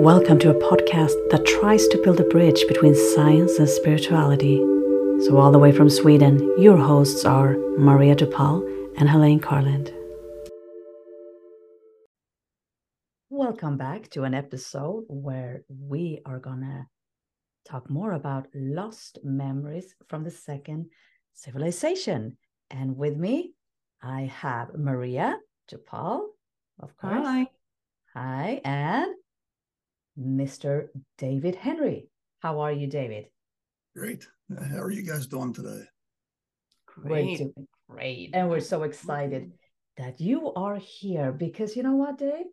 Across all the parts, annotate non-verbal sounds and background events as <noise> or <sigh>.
Welcome to a podcast that tries to build a bridge between science and spirituality. So, all the way from Sweden, your hosts are Maria Dupal and Helene Carland. Welcome back to an episode where we are going to talk more about lost memories from the second civilization. And with me, I have Maria Dupal, of course. Hi. Hi, and Mr. David Henrie. How are you, David? Great. How are you guys doing today? Great. Great. Great. And we're so excited that you are here because you know what, Dave?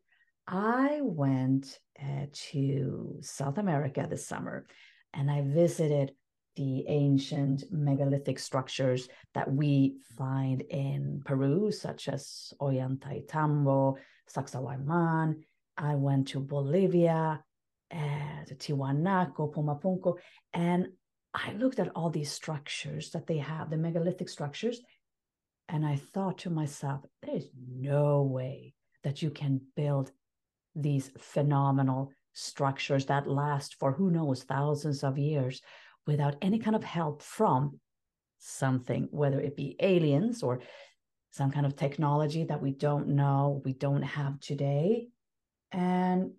I went uh, to South America this summer and I visited the ancient megalithic structures that we find in Peru, such as Ollantaytambo, Sacsayhuaman. I went to Bolivia, uh, to Tiwanaku, Pumapunku, and I looked at all these structures that they have, the megalithic structures, and I thought to myself, there's no way that you can build these phenomenal structures that last for who knows thousands of years without any kind of help from something, whether it be aliens or some kind of technology that we don't know, we don't have today. And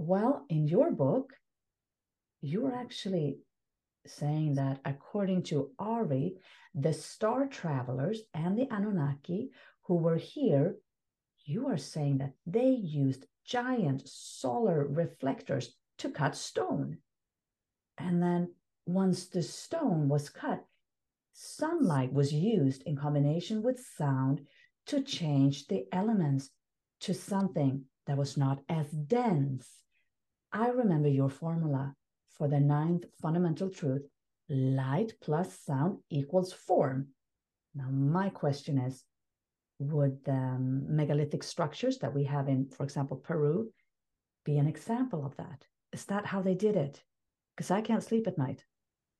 well, in your book, you're actually saying that according to Ari, the star travelers and the Anunnaki who were here, you are saying that they used giant solar reflectors to cut stone. And then once the stone was cut, sunlight was used in combination with sound to change the elements to something that was not as dense I remember your formula for the ninth fundamental truth light plus sound equals form. Now, my question is would the um, megalithic structures that we have in, for example, Peru, be an example of that? Is that how they did it? Because I can't sleep at night.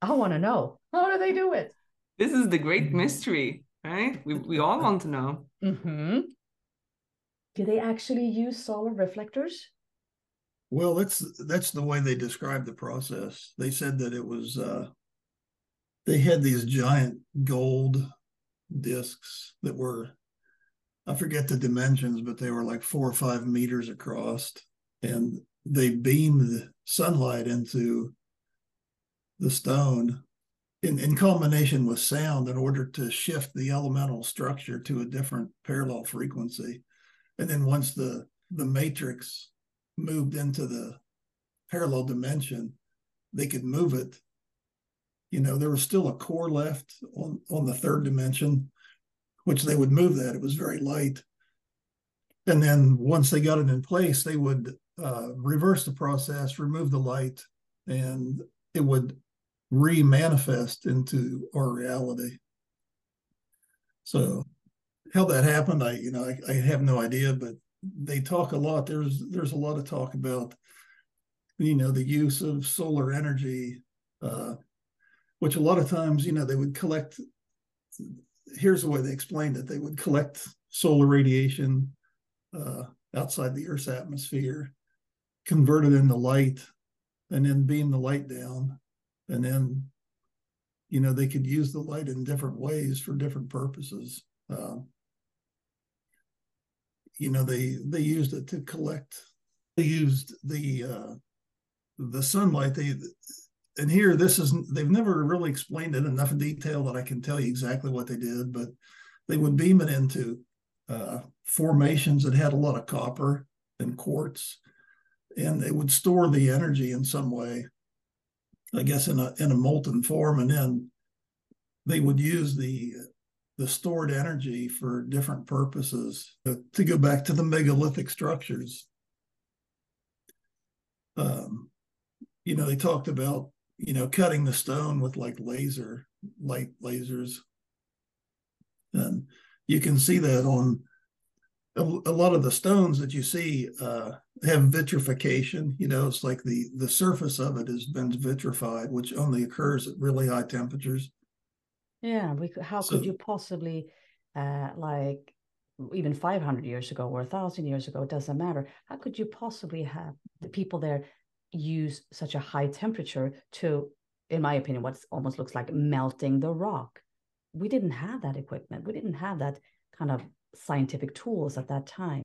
I want to know how do they do it? This is the great mystery, right? We, we all want to know. Mm-hmm. Do they actually use solar reflectors? Well, that's that's the way they described the process. They said that it was uh, they had these giant gold discs that were I forget the dimensions, but they were like four or five meters across, and they beamed sunlight into the stone in, in combination with sound in order to shift the elemental structure to a different parallel frequency. And then once the the matrix moved into the parallel dimension, they could move it. You know, there was still a core left on, on the third dimension, which they would move that. It was very light. And then once they got it in place, they would uh, reverse the process, remove the light, and it would re-manifest into our reality. So how that happened, I you know I, I have no idea, but they talk a lot. There's there's a lot of talk about you know the use of solar energy, uh, which a lot of times you know they would collect. Here's the way they explained it: they would collect solar radiation uh, outside the Earth's atmosphere, convert it into light, and then beam the light down, and then you know they could use the light in different ways for different purposes. Uh, you know they they used it to collect they used the uh the sunlight. They and here this is they've never really explained it enough in detail that i can tell you exactly what they did but they would beam it into uh, formations that had a lot of copper and quartz and they would store the energy in some way i guess in a in a molten form and then they would use the the stored energy for different purposes. To go back to the megalithic structures, um, you know, they talked about, you know, cutting the stone with like laser, light lasers. And you can see that on a, a lot of the stones that you see uh, have vitrification. You know, it's like the the surface of it has been vitrified, which only occurs at really high temperatures. Yeah, we could, how so, could you possibly, uh, like even 500 years ago or 1,000 years ago, it doesn't matter. How could you possibly have the people there use such a high temperature to, in my opinion, what almost looks like melting the rock. We didn't have that equipment. We didn't have that kind of scientific tools at that time.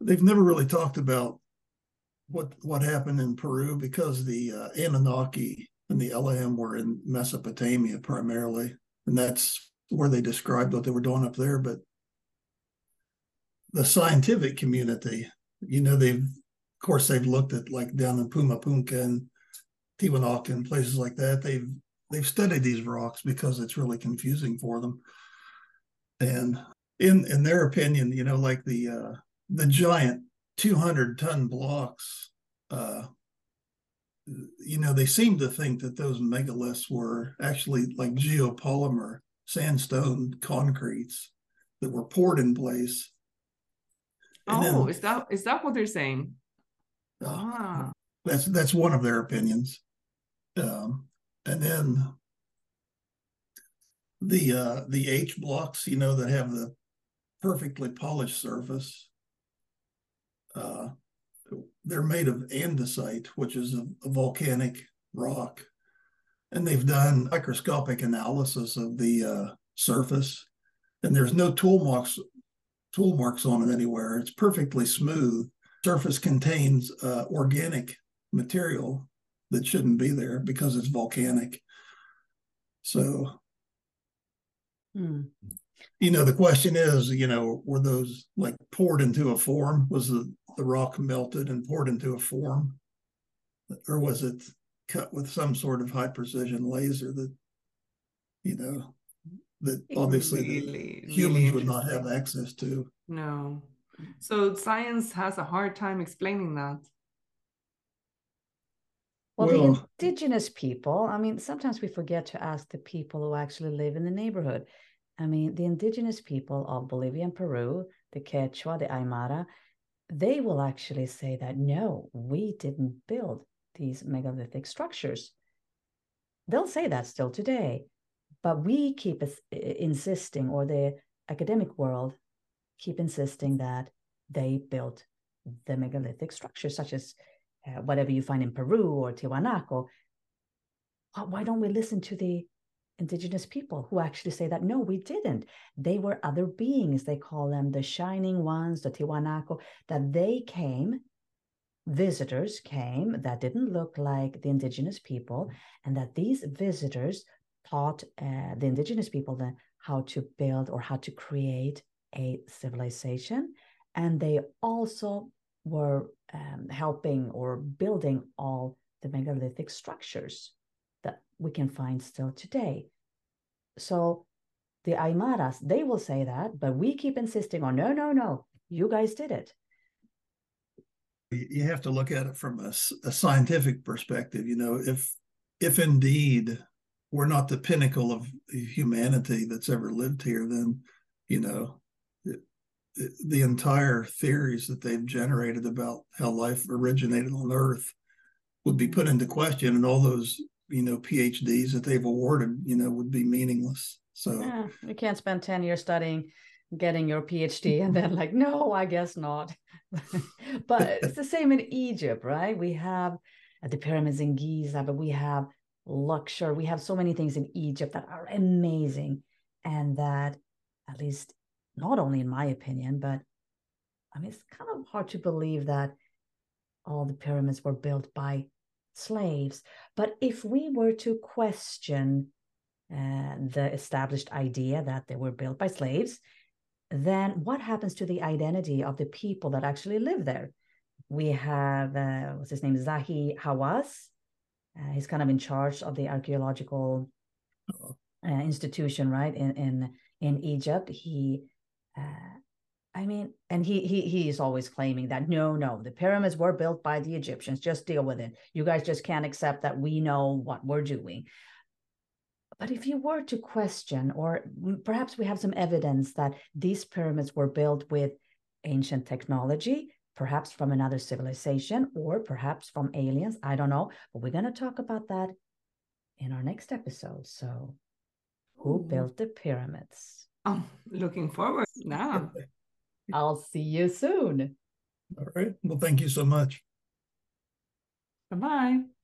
They've never really talked about what what happened in Peru because the uh, Anunnaki and the Elohim were in Mesopotamia primarily, and that's where they described what they were doing up there. But the scientific community, you know, they've of course they've looked at like down in Pumapunku and Tiwanaku and places like that. They've they've studied these rocks because it's really confusing for them. And in in their opinion, you know, like the uh, the giant 200 ton blocks, uh, you know, they seem to think that those megaliths were actually like geopolymer sandstone concretes that were poured in place. And oh, then, is that is that what they're saying? Uh, ah. That's that's one of their opinions. Um, and then the uh, the H blocks, you know, that have the perfectly polished surface. Uh, they're made of andesite, which is a, a, volcanic rock, and they've done microscopic analysis of the uh, surface, and there's no tool marks tool marks on it anywhere. It's perfectly smooth. Surface contains uh, organic material that shouldn't be there because it's volcanic. So Hmm. You know, the question is, you know, were those like poured into a form? Was the, the rock melted and poured into a form? Or was it cut with some sort of high precision laser that, you know, that obviously really, humans really would not have access to? No. So science has a hard time explaining that. Well, well, the indigenous people, I mean, sometimes we forget to ask the people who actually live in the neighborhood. I mean, the indigenous people of Bolivia and Peru, the Quechua, the Aymara, they will actually say that no, we didn't build these megalithic structures. They'll say that still today, but we keep insisting, or the academic world keep insisting that they built the megalithic structures, such as uh, whatever you find in Peru or Tiwanaku. Why don't we listen to the indigenous people who actually say that no we didn't. They were other beings. They call them the shining ones the tiwanaku that they came visitors came that didn't look like the indigenous people and that these visitors taught uh, the indigenous people then how to build or how to create a civilization. And they also were um, helping or building all the megalithic structures we can find still today. So the Aymaras, they will say that, but we keep insisting on no, no, no, you guys did it. You have to look at it from a, a scientific perspective. You know, if if indeed we're not the pinnacle of humanity that's ever lived here, then you know it, it, the entire theories that they've generated about how life originated on Earth would be mm-hmm. put into question, and all those you know phds that they've awarded you know would be meaningless. So yeah, you can't spend 10 years studying getting your phd <laughs> and then like no i guess not. <laughs> But it's the same in egypt right? We have uh, the pyramids in giza but we have luxor we have so many things in egypt that are amazing and that at least not only in my opinion but i mean it's kind of hard to believe that all the pyramids were built by slaves. But if we were to question uh, the established idea that they were built by slaves, then what happens to the identity of the people that actually live there? We have, uh, what's his name, Zahi Hawass. Uh, he's kind of in charge of the archaeological uh, institution, right, in, in, in Egypt. He uh, I mean, and he he he's always claiming that no, no, the pyramids were built by the Egyptians. Just deal with it. You guys just can't accept that we know what we're doing. But if you were to question, or perhaps we have some evidence that these pyramids were built with ancient technology, perhaps from another civilization, or perhaps from aliens, I don't know. But we're going to talk about that in our next episode. So, who Ooh. built the pyramids? Oh, looking forward now. <laughs> I'll see you soon. All right. Well, thank you so much. Bye bye.